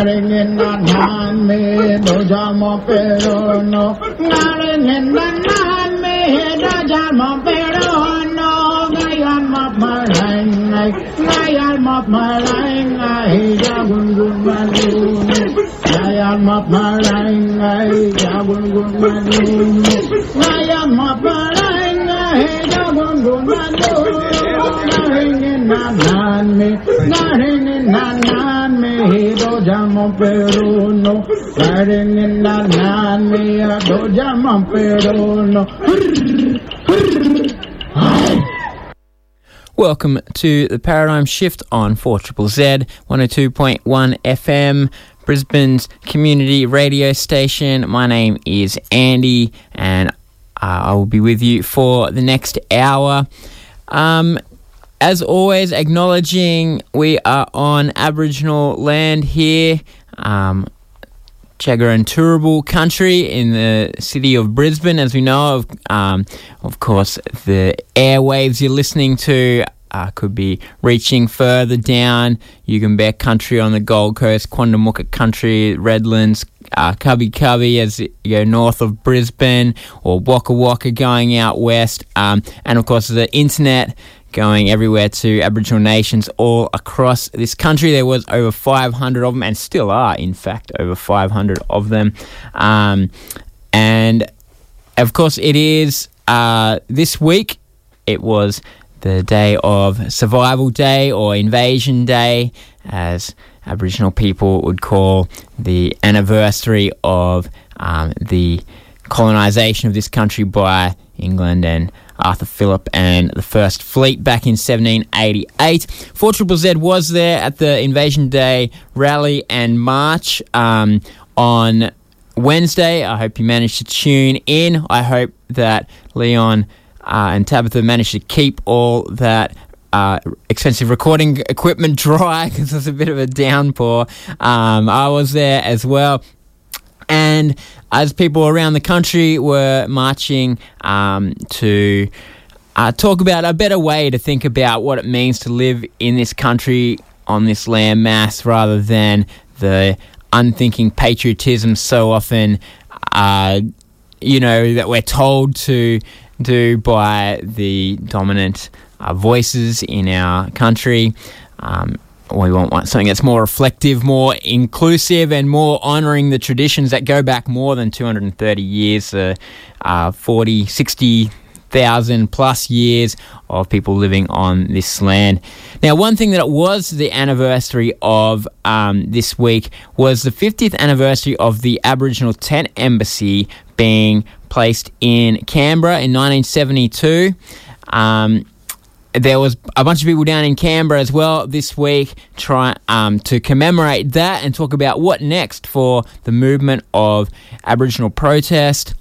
नारायणनाधामे ध्वजम पेरोनो नारायणनाधामे ध्वजम पेरोनो गायन मपरायनाय गायन मपरायनाय जागुनगुन मनुने गायन मपरायनाय जागुनगुन मनुने गायन मपरायनाय जागुनगुन मनुने Welcome to the Paradigm Shift on 4 Z 102.1 FM, Brisbane's community radio station. My name is Andy, and uh, I will be with you for the next hour. Um, as always, acknowledging we are on Aboriginal land here, um, country in the city of Brisbane. As we know, of, um, of course, the airwaves you're listening to uh, could be reaching further down You can Yugambeh country on the Gold Coast, Quandamooka country, Redlands, uh, Kabi Kabi as you go north of Brisbane, or Waka Waka going out west, um, and of course the internet going everywhere to Aboriginal nations all across this country. There was over 500 of them, and still are, in fact, over 500 of them. Um, and of course, it is uh, this week. It was the day of Survival Day or Invasion Day, as Aboriginal people would call the anniversary of um, the colonisation of this country by England and Arthur Phillip and the First Fleet back in 1788. 4 Z was there at the Invasion Day rally and march um, on Wednesday. I hope you managed to tune in. I hope that Leon uh, and Tabitha managed to keep all that uh, expensive recording equipment dry because was a bit of a downpour. Um, I was there as well. And as people around the country were marching um, to uh, talk about a better way to think about what it means to live in this country on this land mass rather than the unthinking patriotism so often, uh, you know, that we're told to do by the dominant uh, voices in our country. Um, we want something that's more reflective, more inclusive, and more honouring the traditions that go back more than 230 years, uh, uh, 40, 60,000 plus years of people living on this land. Now, one thing that it was the anniversary of um, this week was the 50th anniversary of the Aboriginal Tent Embassy being placed in Canberra in 1972. Um, there was a bunch of people down in Canberra as well this week try um, to commemorate that and talk about what next for the movement of Aboriginal protest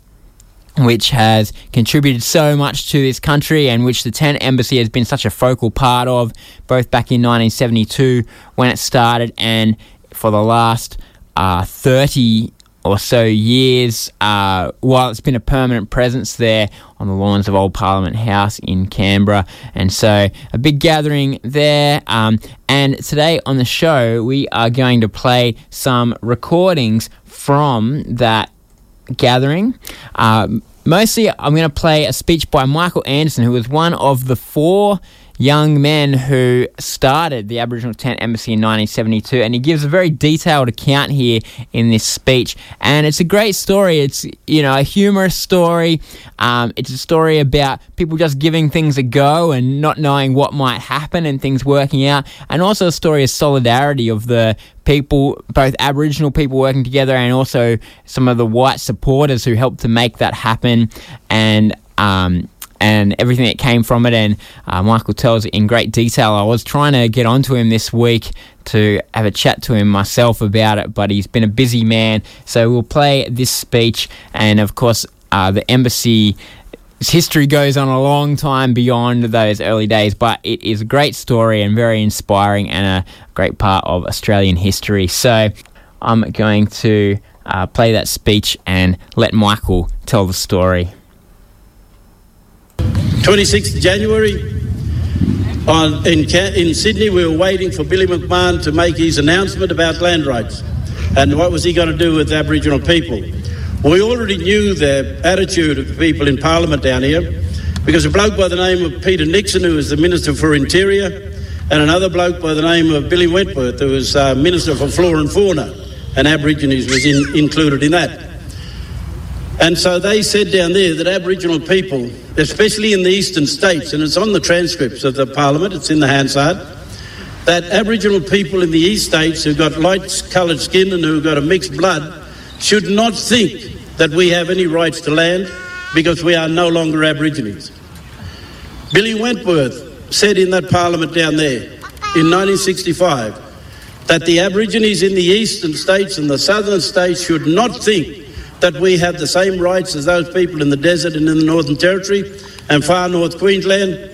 which has contributed so much to this country and which the Tent Embassy has been such a focal part of, both back in 1972 when it started and for the last uh, 30 or so years uh, while it's been a permanent presence there on the lawns of Old Parliament House in Canberra. And so a big gathering there. Um, and today on the show, we are going to play some recordings from that gathering. Um, mostly, I'm going to play a speech by Michael Anderson, who was one of the four young men who started the Aboriginal Tent Embassy in 1972, and he gives a very detailed account here in this speech. And it's a great story. It's you know a humorous story. Um, it's a story about people just giving things a go and not knowing what might happen and things working out, and also a story of solidarity of the people, both Aboriginal people working together, and also some of the white supporters who helped to make that happen. And um, and everything that came from it. And uh, Michael tells it in great detail. I was trying to get onto him this week to have a chat to him myself about it, but he's been a busy man. So we'll play this speech, and of course, uh, the embassy. history goes on a long time beyond those early days, but it is a great story and very inspiring and a great part of Australian history. So I'm going to uh, play that speech and let Michael tell the story. 26th January, on, in, in Sydney, we were waiting for Billy McMahon to make his announcement about land rights and what was he going to do with Aboriginal people. We already knew the attitude of the people in Parliament down here because a bloke by the name of Peter Nixon, who was the Minister for Interior, and another bloke by the name of Billy Wentworth, who was uh, Minister for Flora and Fauna, and Aborigines was in, included in that. And so they said down there that Aboriginal people, especially in the eastern states, and it's on the transcripts of the Parliament, it's in the Hansard, that Aboriginal people in the east states who've got light coloured skin and who've got a mixed blood should not think that we have any rights to land because we are no longer Aborigines. Billy Wentworth said in that Parliament down there in 1965 that the Aborigines in the eastern states and the southern states should not think that we have the same rights as those people in the desert and in the Northern Territory and far north Queensland.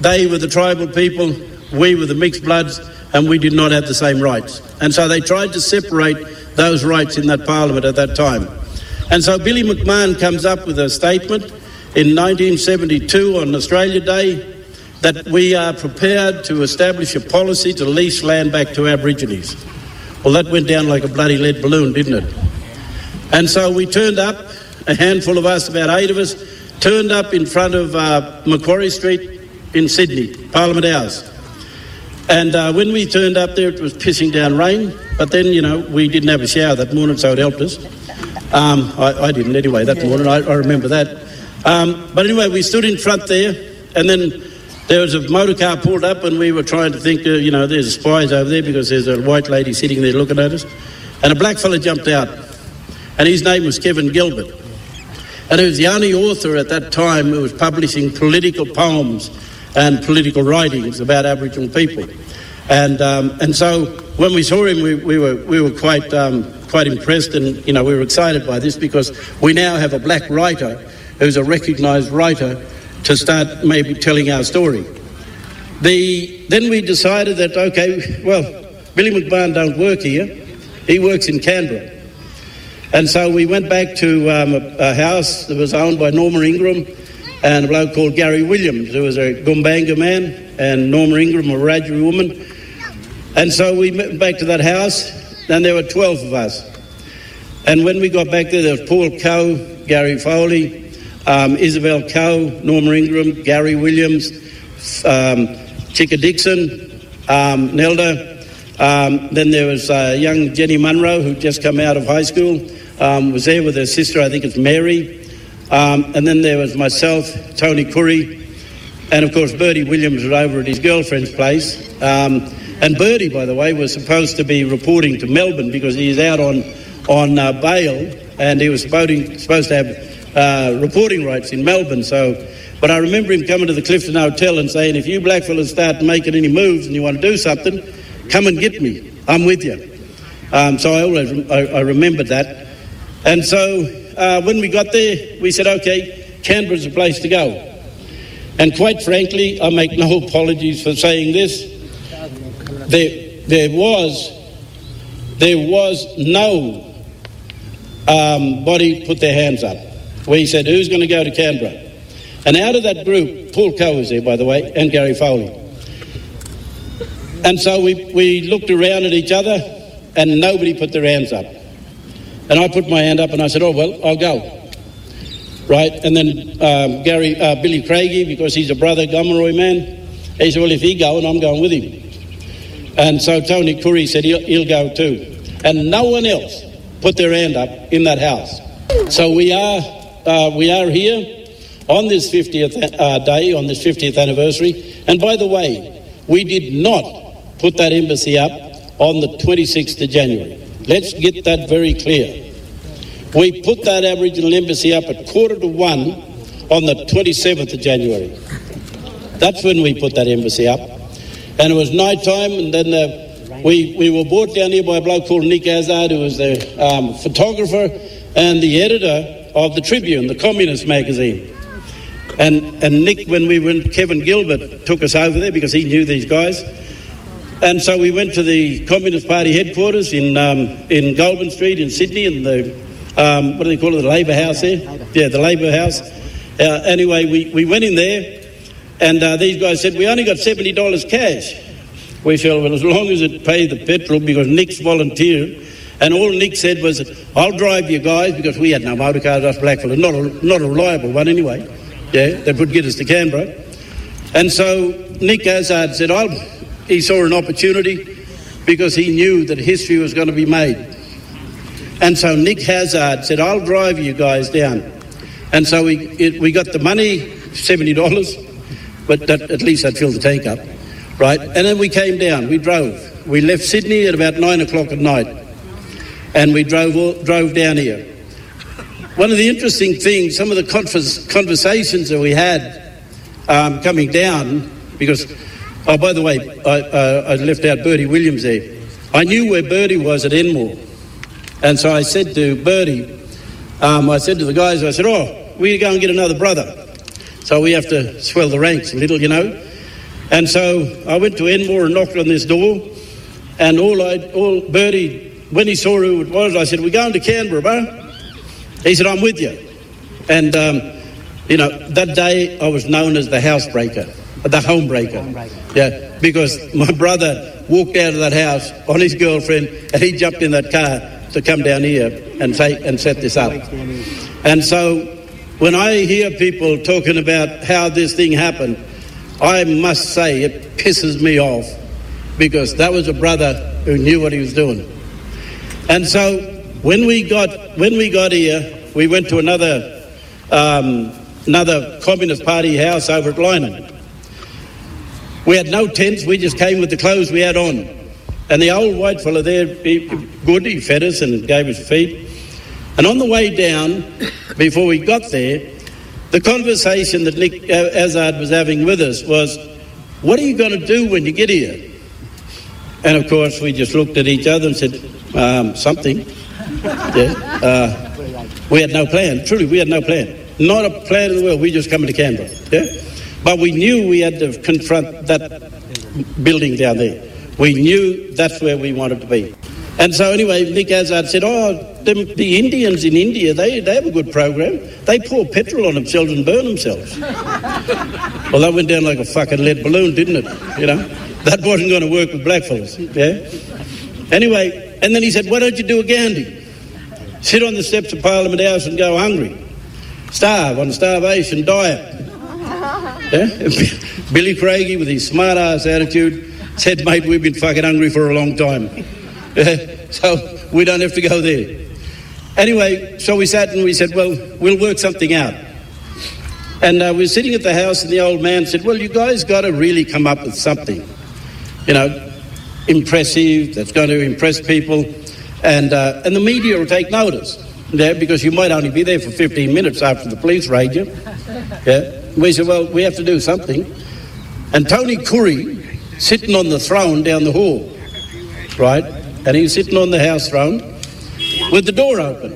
They were the tribal people, we were the mixed bloods, and we did not have the same rights. And so they tried to separate those rights in that parliament at that time. And so Billy McMahon comes up with a statement in 1972 on Australia Day that we are prepared to establish a policy to lease land back to Aborigines. Well, that went down like a bloody lead balloon, didn't it? And so we turned up, a handful of us, about eight of us, turned up in front of uh, Macquarie Street in Sydney, Parliament House. And uh, when we turned up there, it was pissing down rain. But then, you know, we didn't have a shower that morning, so it helped us. Um, I, I, didn't anyway that morning, I, I remember that. Um, but anyway, we stood in front there, and then there was a motor car pulled up, and we were trying to think, uh, you know, there's spies over there because there's a white lady sitting there looking at us. And a black fella jumped out and his name was Kevin Gilbert. And he was the only author at that time who was publishing political poems and political writings about Aboriginal people. And, um, and so when we saw him, we, we were, we were quite, um, quite impressed and you know, we were excited by this because we now have a black writer who's a recognised writer to start maybe telling our story. The, then we decided that, okay, well, Billy McMahon don't work here. He works in Canberra. And so we went back to um, a, a, house that was owned by Norma Ingram and a bloke called Gary Williams, who was a Gumbaynggirr man, and Norma Ingram, a Wiradjuri woman. And so we went back to that house, and there were 12 of us. And when we got back there, there was Paul Coe, Gary Foley, um, Isabel Coe, Norma Ingram, Gary Williams, um, Chicka Dixon, um, Nelda. Um, then there was uh, young Jenny Munro, who just come out of high school um, was there with her sister, I think it's Mary. Um, and then there was myself, Tony Coorey, and of course Bertie Williams was over at his girlfriend's place. Um, and Bertie, by the way, was supposed to be reporting to Melbourne because he's out on, on uh, bail and he was supposed to have uh, reporting rights in Melbourne. So, but I remember him coming to the Clifton Hotel and saying, if you blackfellas start making any moves and you want to do something, come and get me. I'm with you. Um, so I always I, I remembered that. And so uh, when we got there, we said, okay, Canberra's the place to go. And quite frankly, I make no apologies for saying this. There, there was, there was no um, body put their hands up. We said, who's going to go to Canberra? And out of that group, Paul Coe was there, by the way, and Gary Foley. And so we, we looked around at each other, and nobody put their hands up. And I put my hand up and I said, oh, well, I'll go. Right? And then um, Gary, uh, Billy Craigie, because he's a brother Gomeroi man, he said, well, if he go, and I'm going with him. And so Tony Coorey said, he'll, he'll go too. And no one else put their hand up in that house. So we are, uh, we are here on this 50th uh, day, on this 50th anniversary. And by the way, we did not put that embassy up on the 26th of January. Let's get that very clear. We put that Aboriginal embassy up at quarter to one on the 27th of January. That's when we put that embassy up. And it was night time, and then the, we, we were brought down here by a bloke called Nick Hazard, who was the um, photographer and the editor of the Tribune, the communist magazine. And, and Nick, when we went, Kevin Gilbert took us over there because he knew these guys. And so we went to the Communist Party headquarters in, um, in Goulburn Street in Sydney, in the, um, what do they call it, the Labor House there? Yeah, the Labor House. Uh, anyway, we, we went in there, and uh, these guys said, we only got $70 cash. We said, well, as long as it paid the petrol, because Nick's volunteered. And all Nick said was, I'll drive you guys, because we had no motor cars, us blackfellas, not a, not a reliable one anyway. Yeah, that would get us to Canberra. And so Nick Hazard said, I'll, he saw an opportunity because he knew that history was going to be made. And so Nick Hazard said, I'll drive you guys down. And so we, it, we got the money, $70, but that, at least I'd fill the tank up, right? And then we came down, we drove. We left Sydney at about nine o'clock at night, and we drove, drove down here. One of the interesting things, some of the conversations that we had um, coming down, because Oh, by the way, I, uh, I left out Bertie Williams there. I knew where Bertie was at Enmore. And so I said to Bertie, um, I said to the guys, I said, oh, we go and get another brother. So we have to swell the ranks a little, you know. And so I went to Enmore and knocked on this door. And all I, all Bertie, when he saw who it was, I said, we're going to Canberra, bro. He said, I'm with you. And, um, you know, that day I was known as the housebreaker the homebreaker. Yeah, because my brother walked out of that house on his girlfriend and he jumped in that car to come down here and take and set this up. And so when I hear people talking about how this thing happened, I must say it pisses me off because that was a brother who knew what he was doing. And so when we got when we got here, we went to another um, another Communist Party house over at Lyneham. We had no tents, we just came with the clothes we had on. And the old white fellow there, he, good, he fed us and gave us feed. And on the way down, before we got there, the conversation that Nick Hazard was having with us was, What are you going to do when you get here? And of course, we just looked at each other and said, um, Something. Yeah. Uh, we had no plan. Truly, we had no plan. Not a plan in the world. We just coming to Canberra. Yeah. But we knew we had to confront that building down there. We knew that's where we wanted to be. And so anyway, Nick Hazard said, oh, the, the, Indians in India, they, they have a good program. They pour petrol on themselves and burn themselves. well, that went down like a fucking lead balloon, didn't it? You know? That wasn't going to work with blackfellas, yeah? Anyway, and then he said, why don't you do a Gandhi? Sit on the steps of Parliament House and go hungry. Starve on starvation diet. Yeah? Billy Craigie, with his smart ass attitude, said, Mate, we've been fucking hungry for a long time. so we don't have to go there. Anyway, so we sat and we said, Well, we'll work something out. And uh, we were sitting at the house, and the old man said, Well, you guys got to really come up with something, you know, impressive, that's going to impress people, and, uh, and the media will take notice. Yeah, because you might only be there for 15 minutes after the police raid you. Yeah. We said, well, we have to do something. And Tony Coorey, sitting on the throne down the hall, right? And he was sitting on the house throne with the door open.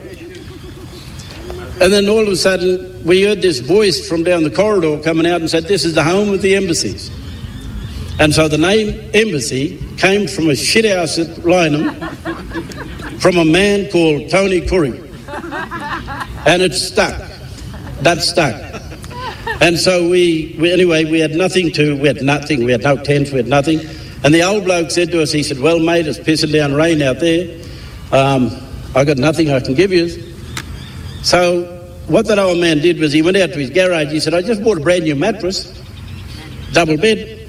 And then all of a sudden, we heard this voice from down the corridor coming out and said, This is the home of the embassies. And so the name embassy came from a shit house at Lyneham from a man called Tony Coorey. And it stuck. That stuck. And so we, we, anyway, we had nothing to, we had nothing, we had no tents, we had nothing. And the old bloke said to us, he said, well, mate, it's pissing down rain out there. Um, I got nothing I can give you. So what that old man did was he went out to his garage. He said, I just bought a brand new mattress, double bed.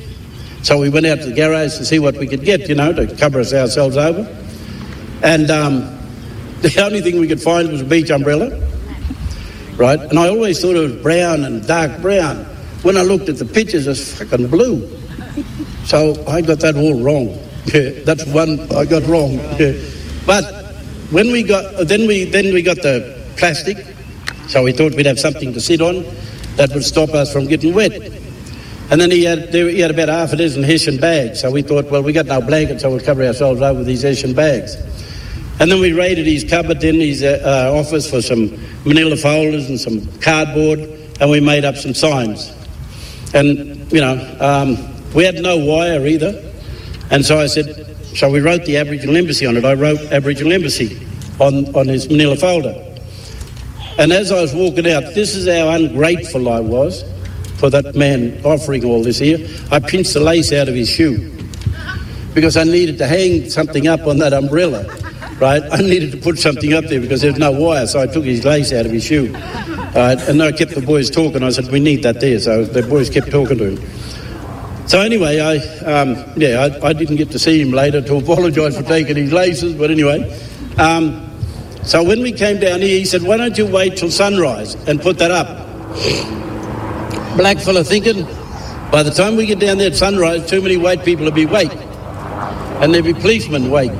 So we went out to the garage to see what we could get, you know, to cover us ourselves over. And um, the only thing we could find was a beach umbrella right? And I always thought it was brown and dark brown. When I looked at the pictures, it's fucking blue. So I got that all wrong. Yeah, that's one I got wrong. Yeah. But when we got, uh, then we then we got the plastic. So we thought we'd have something to sit on. that would stop us from getting wet. And then he had, he had about half a dozen Hessian bags. So we thought, well, we got no blankets, so we'll cover ourselves over with these Hessian bags. And then we raided his cupboard in his uh, uh, office for some manila folders and some cardboard, and we made up some signs. And, you know, um, we had no wire either. And so I said, so we wrote the Aboriginal Embassy on it. I wrote Aboriginal Embassy on, on his manila folder. And as I was walking out, this is how ungrateful I was for that man offering all this here. I pinched the lace out of his shoe because I needed to hang something up on that umbrella, right? I needed to put something up there because there's no wire, so I took his lace out of his shoe. Right? And I kept the boys talking. I said, we need that there. So the boys kept talking to him. So anyway, I um, yeah, I, I, didn't get to see him later to apologise for taking his laces, but anyway. Um, so when we came down here, he said, why don't you wait till sunrise and put that up? Black fella thinking, by the time we get down there at sunrise, too many white people will be wait. And there'll be policemen wait.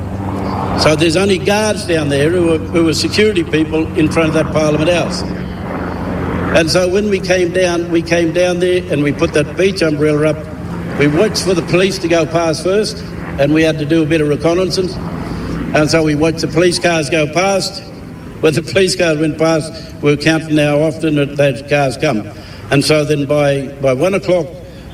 So there's only guards down there who are, who security people in front of that Parliament House. And so when we came down, we came down there and we put that beach umbrella up. We watched for the police to go past first, and we had to do a bit of reconnaissance. And so we watched the police cars go past. When the police cars went past, we were counting how often those cars come. And so then by, by one o'clock,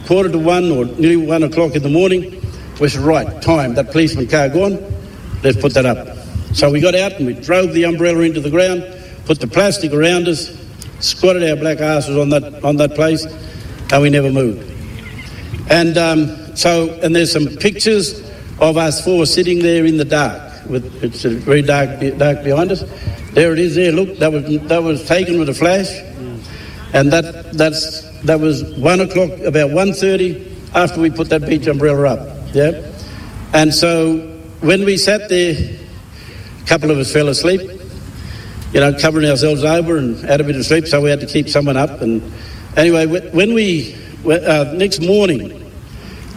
quarter to one or nearly one o'clock in the morning, said, right, time, that policeman car gone, let's put that up. So we got out and we drove the umbrella into the ground, put the plastic around us, squatted our black asses on that, on that place, and we never moved. And um, so, and there's some pictures of us four sitting there in the dark. With, it's very dark, dark behind us. There it is. There, look, that was that was taken with a flash, and that that's that was one o'clock, about 1.30 after we put that beach umbrella up. Yeah, and so when we sat there, a couple of us fell asleep you know, covering ourselves over and had a bit of sleep, so we had to keep someone up. And anyway, when we, uh, next morning,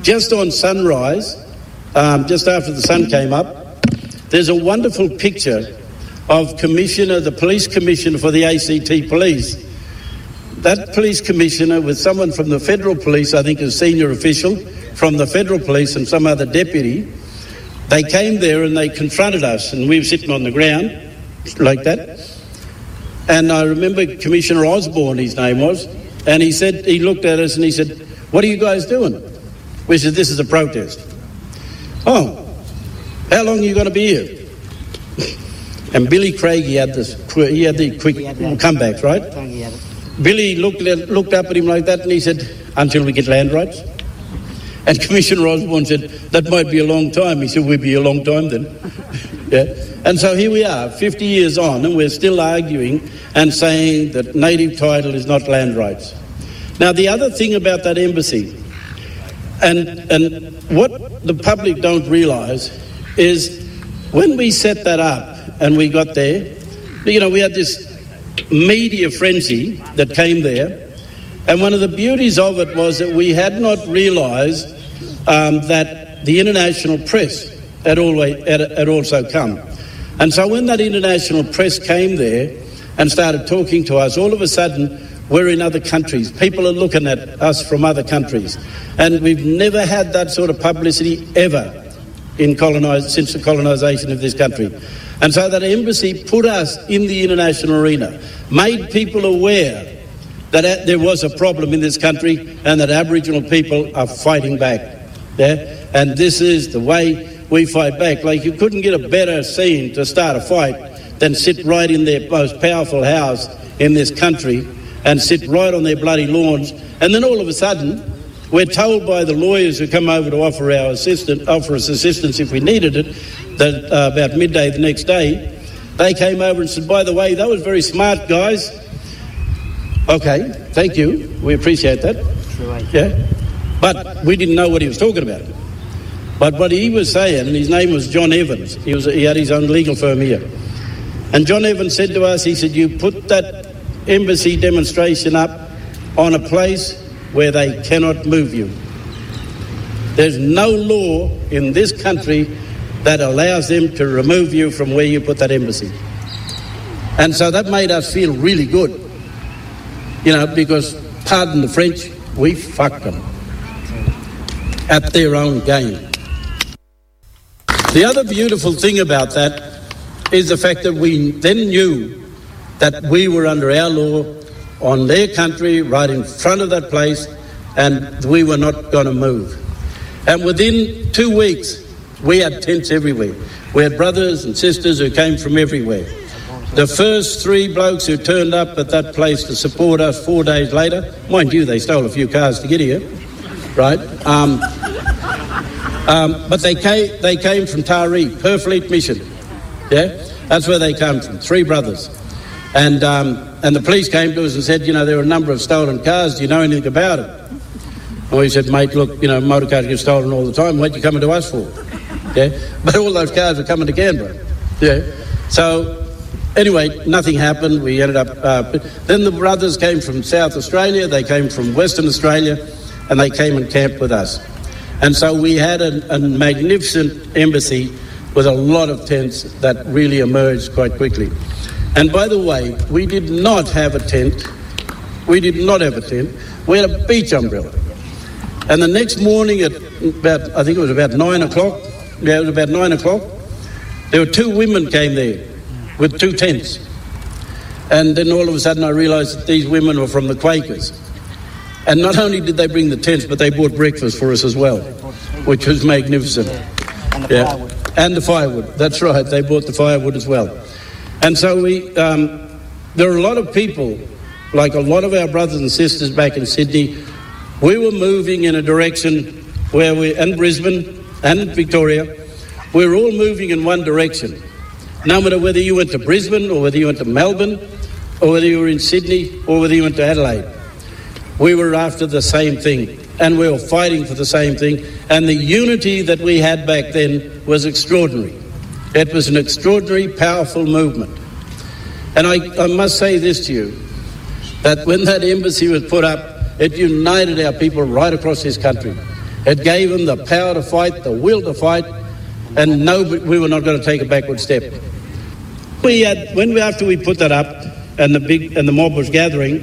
just on sunrise, um, just after the sun came up, there's a wonderful picture of Commissioner, the police commissioner for the ACT police. That police commissioner with someone from the federal police, I think a senior official from the federal police and some other deputy, they came there and they confronted us and we were sitting on the ground like that. And I remember Commissioner Osborne, his name was, and he said, he looked at us and he said, What are you guys doing? We said, This is a protest. Oh, how long are you going to be here? And Billy Craig, he had this, he had the quick comebacks, right? Billy looked, looked up at him like that and he said, Until we get land rights. And Commissioner Osborne said, That might be a long time. He said, We'll be a long time then. yeah. And so here we are, 50 years on, and we're still arguing and saying that native title is not land rights. Now, the other thing about that embassy, and, and what the public don't realise, is when we set that up and we got there, you know, we had this media frenzy that came there. And one of the beauties of it was that we had not realised um, that the international press had, always, had, had also come. And so when that international press came there and started talking to us, all of a sudden we're in other countries. People are looking at us from other countries. And we've never had that sort of publicity ever in since the colonisation of this country. And so that embassy put us in the international arena, made people aware that there was a problem in this country and that Aboriginal people are fighting back. Yeah? And this is the way we fight back. Like you couldn't get a better scene to start a fight than sit right in their most powerful house in this country and sit right on their bloody lawns. And then all of a sudden, we're told by the lawyers who come over to offer our assistance, offer us assistance if we needed it, that uh, about midday the next day, they came over and said, "By the way, that was very smart, guys." Okay, thank you. We appreciate that. Yeah, but we didn't know what he was talking about. But what he was saying, and his name was John Evans. He was he had his own legal firm here, and John Evans said to us, he said, "You put that embassy demonstration up on a place where they cannot move you. There's no law in this country that allows them to remove you from where you put that embassy. And so that made us feel really good, you know, because pardon the French, we fucked them at their own game. The other beautiful thing about that is the fact that we then knew that we were under our law on their country, right in front of that place, and we were not going to move. And within two weeks, we had tents everywhere. We had brothers and sisters who came from everywhere. The first three blokes who turned up at that place to support us four days later, mind you, they stole a few cars to get here, right? Um, um, but they came, they came from Taree, Purfleet Mission. Yeah? That's where they come from, three brothers. And, um, and the police came to us and said, you know, there are a number of stolen cars. Do you know anything about it? And we said, mate, look, you know, motor cars get stolen all the time. What are you coming to us for? Yeah? But all those cars were coming to Canberra. Yeah? So, anyway, nothing happened. We ended up... Uh, then the brothers came from South Australia. They came from Western Australia. And they came and camped with us. And so we had a, a magnificent embassy with a lot of tents that really emerged quite quickly. And by the way, we did not have a tent. We did not have a tent. We had a beach umbrella. And the next morning at about, I think it was about nine o'clock, yeah, it was about nine o'clock, there were two women came there with two tents. And then all of a sudden I realised that these women were from the Quakers. And not only did they bring the tents, but they bought breakfast for us as well, which was magnificent. And the Yeah. firewood. And the firewood. That's right. They bought the firewood as well. And so we, um, there are a lot of people, like a lot of our brothers and sisters back in Sydney, we were moving in a direction where we, and Brisbane and Victoria, we were all moving in one direction. No matter whether you went to Brisbane or whether you went to Melbourne or whether you were in Sydney or whether you went to Adelaide, we were after the same thing and we were fighting for the same thing. And the unity that we had back then was extraordinary. It was an extraordinary, powerful movement. And I, I must say this to you that when that embassy was put up, it united our people right across this country. It gave them the power to fight, the will to fight, and no, we were not going to take a backward step. We had, when we, after we put that up and the big and the mob was gathering,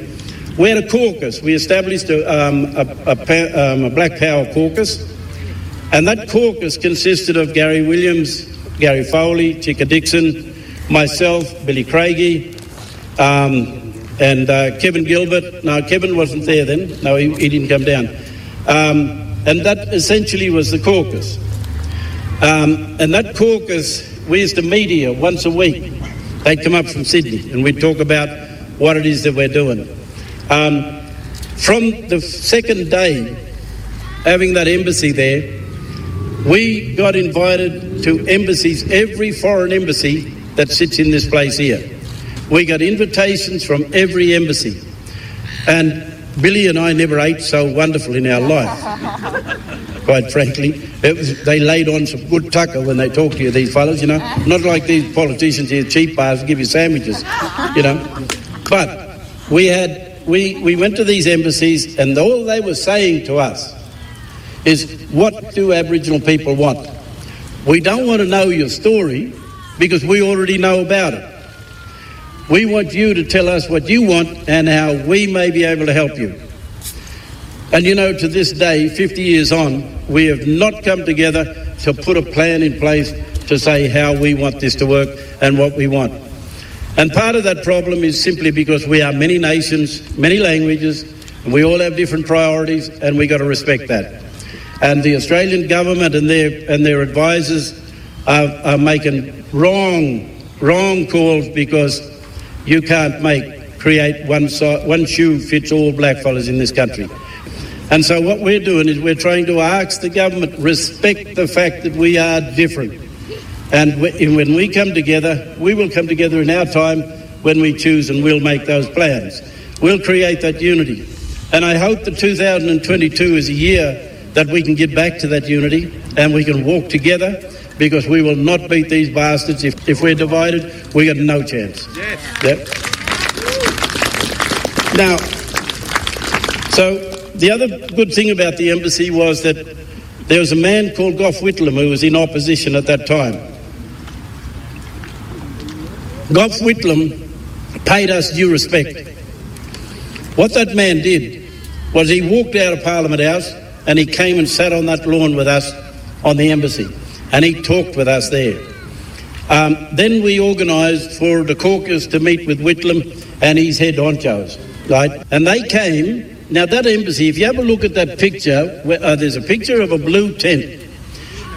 we had a caucus. We established a, um, a, a, um, a Black Power caucus, and that caucus consisted of Gary Williams, Gary Foley, Chicka Dixon, myself, Billy Craigie, um, and uh, Kevin Gilbert. No, Kevin wasn't there then. No, he, he didn't come down. Um, and that essentially was the caucus. Um, and that caucus, to meet here once a week. They'd come up from Sydney and we'd talk about what it is that we're doing. Um, from the second day having that embassy there, we got invited to embassies, every foreign embassy that sits in this place here. We got invitations from every embassy. And Billy and I never ate so wonderful in our life, quite frankly. Was, they laid on some good tucker when they talk to you, these fellows, you know. Not like these politicians here, cheap bars, give you sandwiches, you know. But we had, we, we went to these embassies and all they were saying to us is, what do Aboriginal people want? We don't want to know your story because we already know about it. We want you to tell us what you want and how we may be able to help you. And you know, to this day, 50 years on, we have not come together to put a plan in place to say how we want this to work and what we want. And part of that problem is simply because we are many nations, many languages, and we all have different priorities, and we've got to respect that. And the Australian government and their and their advisors are, are making wrong, wrong calls because you can't make create one si- one shoe fits all blackfellas in this country. And so what we're doing is we're trying to ask the government respect the fact that we are different. And when we come together, we will come together in our time when we choose and we'll make those plans. We'll create that unity. And I hope that 2022 is a year that we can get back to that unity and we can walk together because we will not beat these bastards. If, if we're divided, we got no chance. Yes. Yep. Now, so the other good thing about the embassy was that there was a man called Gough Whitlam who was in opposition at that time. Gough Whitlam paid us due respect. What that man did was he walked out of Parliament House and he came and sat on that lawn with us on the embassy and he talked with us there. Um, then we organised for the caucus to meet with Whitlam and his head honchos, right? And they came. Now that embassy, if you have a look at that picture, where, uh, there's a picture of a blue tent.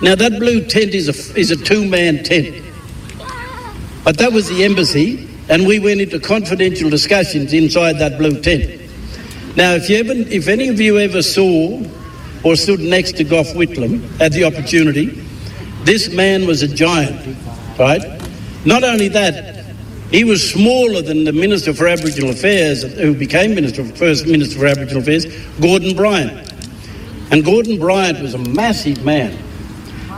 Now that blue tent is a is a two-man tent, but that was the embassy, and we went into confidential discussions inside that blue tent. Now, if you ever, if any of you ever saw or stood next to Gough Whitlam, had the opportunity, this man was a giant right? Not only that, he was smaller than the Minister for Aboriginal Affairs, who became Minister, first Minister for Aboriginal Affairs, Gordon Bryant. And Gordon Bryant was a massive man.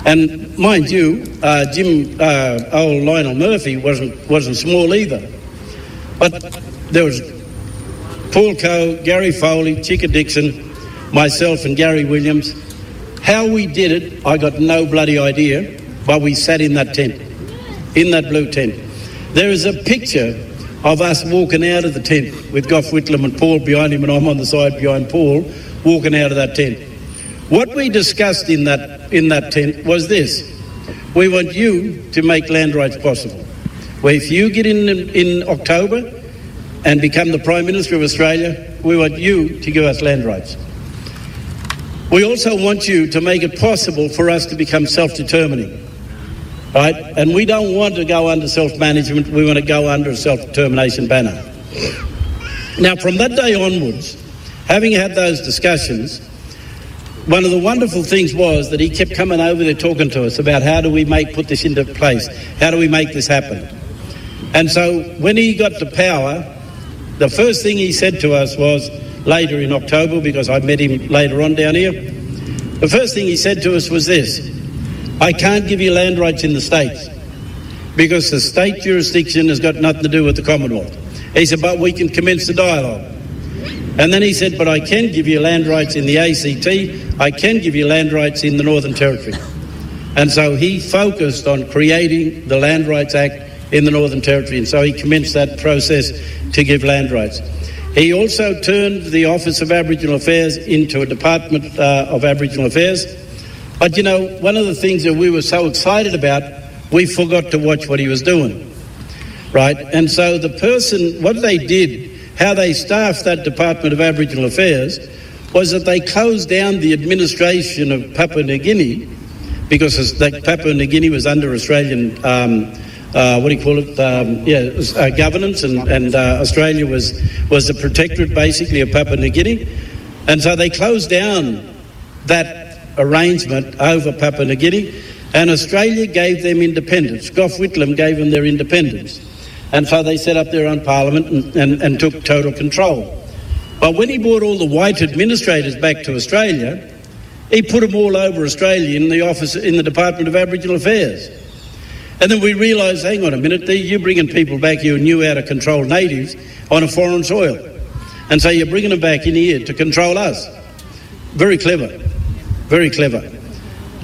And mind you, uh, Jim, uh, old Lionel Murphy wasn't, wasn't small either. But there was Paul Coe, Gary Foley, Chicka Dixon, myself and Gary Williams. How we did it, I got no bloody idea, but we sat in that tent in that blue tent. There is a picture of us walking out of the tent with Gough Whitlam and Paul behind him, and I'm on the side behind Paul, walking out of that tent. What we discussed in that, in that tent was this we want you to make land rights possible. Where if you get in in October and become the Prime Minister of Australia, we want you to give us land rights. We also want you to make it possible for us to become self determining right? And we don't want to go under self management, we want to go under a self determination banner. Now, from that day onwards, having had those discussions, one of the wonderful things was that he kept coming over there talking to us about how do we make put this into place, how do we make this happen. And so when he got to power, the first thing he said to us was later in October, because I met him later on down here. The first thing he said to us was this I can't give you land rights in the states because the state jurisdiction has got nothing to do with the Commonwealth. He said, but we can commence the dialogue. And then he said, but I can give you land rights in the ACT, I can give you land rights in the Northern Territory. And so he focused on creating the Land Rights Act in the Northern Territory, and so he commenced that process to give land rights. He also turned the Office of Aboriginal Affairs into a Department uh, of Aboriginal Affairs but you know, one of the things that we were so excited about, we forgot to watch what he was doing. Right? And so the person, what they did, how they staffed that Department of Aboriginal Affairs, was that they closed down the administration of Papua New Guinea because Papua New Guinea was under Australian, um, uh, what do you call it? Um, yeah, uh, governance, and, and uh, Australia was was the protectorate basically of Papua New Guinea, and so they closed down that arrangement over Papua New Guinea, and Australia gave them independence. Gough Whitlam gave them their independence. And so they set up their own parliament and, and, and took total control. But when he brought all the white administrators back to Australia, he put them all over Australia in the office in the Department of Aboriginal Affairs. And then we realised, hang on a minute, you're bringing people back who knew how to control natives on a foreign soil. And so you're bringing them back in here to control us. Very clever. Very clever.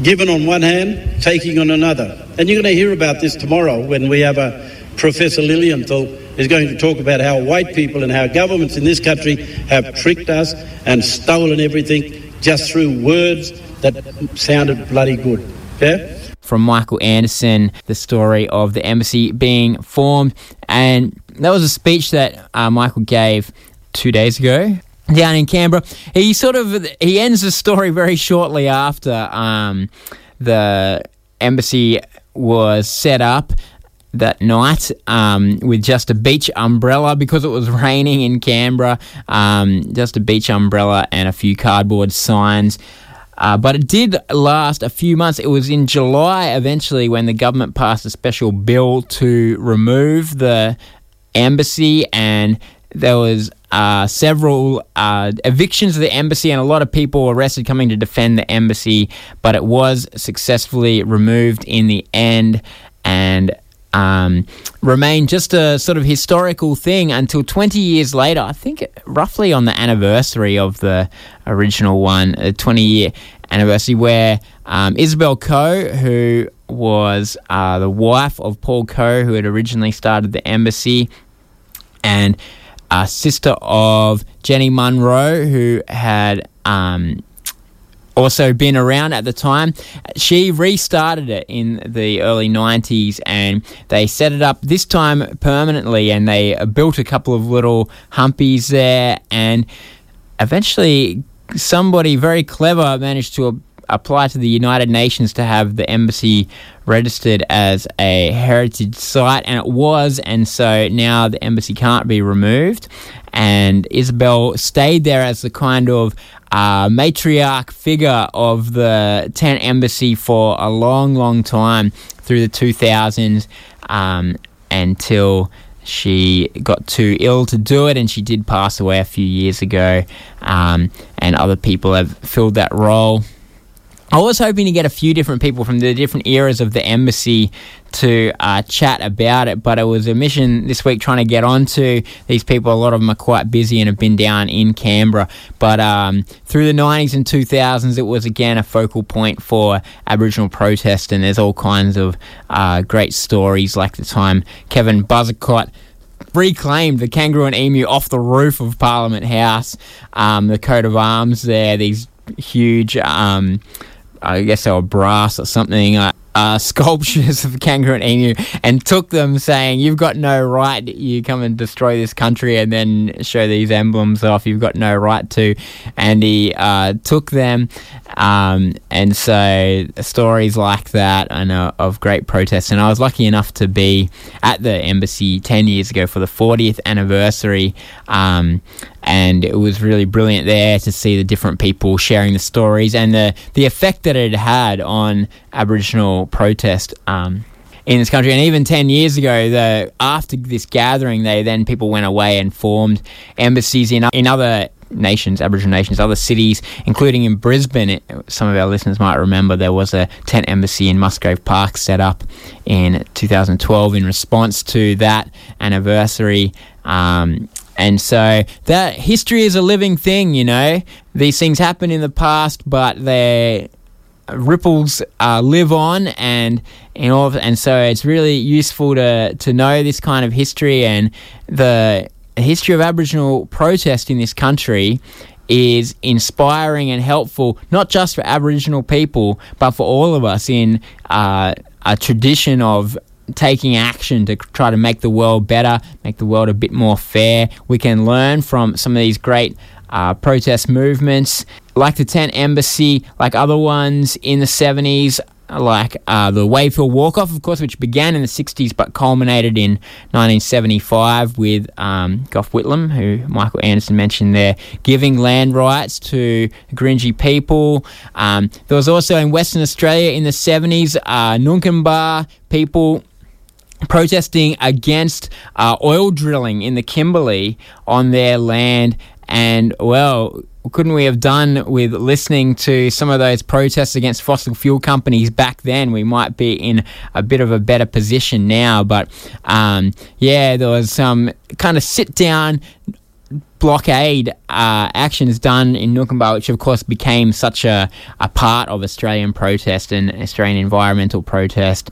Given on one hand, taking on another. And you're going to hear about this tomorrow when we have a Professor Lilienthal is going to talk about how white people and how governments in this country have tricked us and stolen everything just through words that sounded bloody good. Yeah? From Michael Anderson, the story of the embassy being formed. And that was a speech that uh, Michael gave two days ago down in Canberra. He sort of he ends the story very shortly after um, the embassy was set up that night um, with just a beach umbrella because it was raining in Canberra. Um, just a beach umbrella and a few cardboard signs. Uh, but it did last a few months. It was in July eventually when the government passed a special bill to remove the embassy, and there was uh, several uh, evictions of the embassy and a lot of people arrested coming to defend the embassy, but it was successfully removed in the end and um, remained just a sort of historical thing until 20 years later. I think roughly on the anniversary of the original one, a 20 year anniversary, where um, Isabel Coe, who was uh, the wife of Paul Coe, who had originally started the embassy, and a sister of Jenny Munro, who had um, also been around at the time. She restarted it in the early 90s and they set it up this time permanently and they built a couple of little humpies there and eventually somebody very clever managed to apply to the United Nations to have the embassy registered as a heritage site, and it was, and so now the embassy can't be removed. And Isabel stayed there as the kind of uh, matriarch figure of the tent embassy for a long, long time through the 2000s um, until she got too ill to do it, and she did pass away a few years ago. Um, and other people have filled that role. I was hoping to get a few different people from the different eras of the embassy to uh, chat about it, but it was a mission this week trying to get onto these people. A lot of them are quite busy and have been down in Canberra. But um, through the 90s and 2000s, it was again a focal point for Aboriginal protest, and there's all kinds of uh, great stories, like the time Kevin Buzzacott reclaimed the kangaroo and emu off the roof of Parliament House, um, the coat of arms there, these huge. Um, I guess they were brass or something, uh, uh, sculptures of kangaroo and emu, and took them, saying, "You've got no right. You come and destroy this country, and then show these emblems off. You've got no right to." And he uh, took them, um, and so stories like that, I know of great protests. And I was lucky enough to be at the embassy ten years ago for the 40th anniversary. Um, and it was really brilliant there to see the different people sharing the stories and the, the effect that it had on Aboriginal protest um, in this country. And even 10 years ago, the, after this gathering, they then people went away and formed embassies in, in other nations, Aboriginal nations, other cities, including in Brisbane. It, some of our listeners might remember there was a tent embassy in Musgrave Park set up in 2012 in response to that anniversary. Um, and so that history is a living thing, you know. These things happen in the past, but their ripples uh, live on, and and all, of, and so it's really useful to to know this kind of history and the history of Aboriginal protest in this country is inspiring and helpful, not just for Aboriginal people, but for all of us in uh, a tradition of taking action to try to make the world better, make the world a bit more fair. We can learn from some of these great uh, protest movements, like the Tent Embassy, like other ones in the 70s. Like uh, the Wave Hill Walk Off, of course, which began in the 60s but culminated in 1975 with um, Gough Whitlam, who Michael Anderson mentioned there, giving land rights to Gurindji people. Um, there was also in Western Australia in the 70s, uh, people protesting against uh, oil drilling in the Kimberley on their land. And, well, couldn't we have done with listening to some of those protests against fossil fuel companies back then? We might be in a bit of a better position now. But um, yeah, there was some kind of sit down blockade uh, actions done in Noonkanbah, which of course became such a, a part of Australian protest and Australian environmental protest.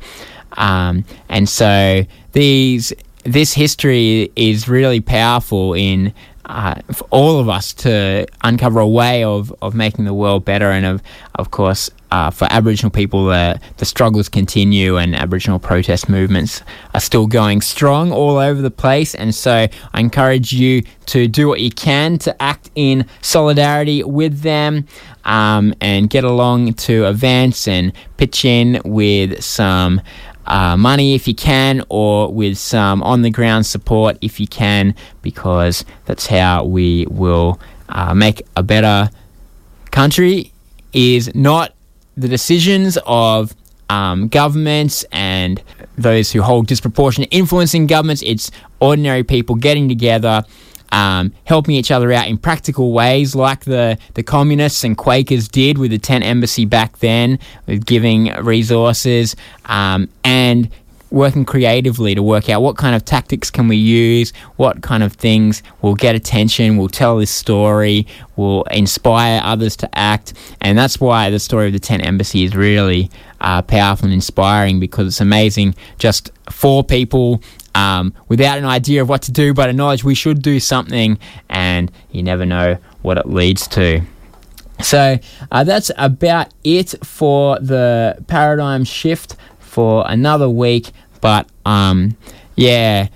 Um, and so these this history is really powerful in uh, for all of us to uncover a way of, of making the world better, and of of course uh, for Aboriginal people, uh, the struggles continue, and Aboriginal protest movements are still going strong all over the place. And so, I encourage you to do what you can to act in solidarity with them, um, and get along to events and pitch in with some uh, money if you can, or with some on the ground support if you can, because that's how we will uh, make a better country. Is not the decisions of um, governments and those who hold disproportionate influence in governments. It's ordinary people getting together um, helping each other out in practical ways, like the, the communists and Quakers did with the tent embassy back then, with giving resources um, and working creatively to work out what kind of tactics can we use, what kind of things will get attention, will tell this story, will inspire others to act, and that's why the story of the tent embassy is really uh, powerful and inspiring because it's amazing. Just four people um, without an idea of what to do, but a knowledge we should do something, and you never know what it leads to. So uh, that's about it for the paradigm shift for another week. But um, yeah,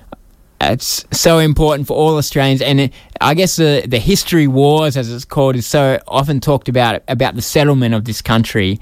it's so important for all Australians, and it, I guess the the history wars, as it's called, is so often talked about about the settlement of this country,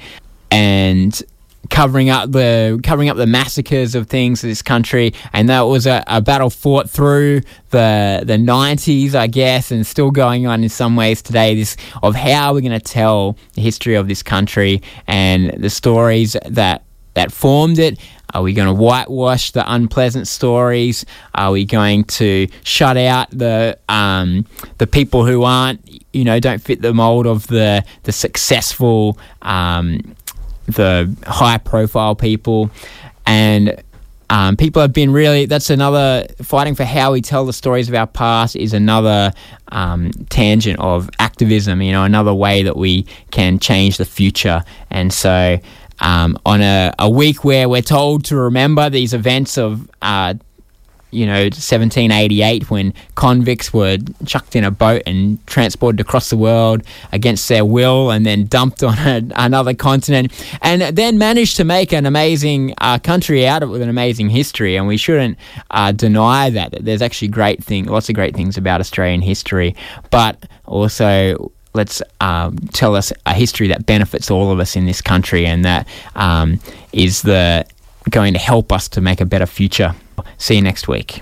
and covering up the covering up the massacres of things in this country, and that was a, a battle fought through the the nineties, I guess, and still going on in some ways today. This of how are we're going to tell the history of this country and the stories that that formed it. Are we going to whitewash the unpleasant stories? Are we going to shut out the um, the people who aren't, you know, don't fit the mold of the the successful um, the high profile people. And um, people have been really that's another fighting for how we tell the stories of our past is another um, tangent of activism you know another way that we can change the future. And so um, on a, a week where we're told to remember these events of uh, you know, 1788 when convicts were chucked in a boat and transported across the world against their will and then dumped on a, another continent and then managed to make an amazing uh, country out of it with an amazing history. And we shouldn't uh, deny that, that there's actually great thing, lots of great things about Australian history, but also let's um, tell us a history that benefits all of us in this country and that um, is the going to help us to make a better future. See you next week.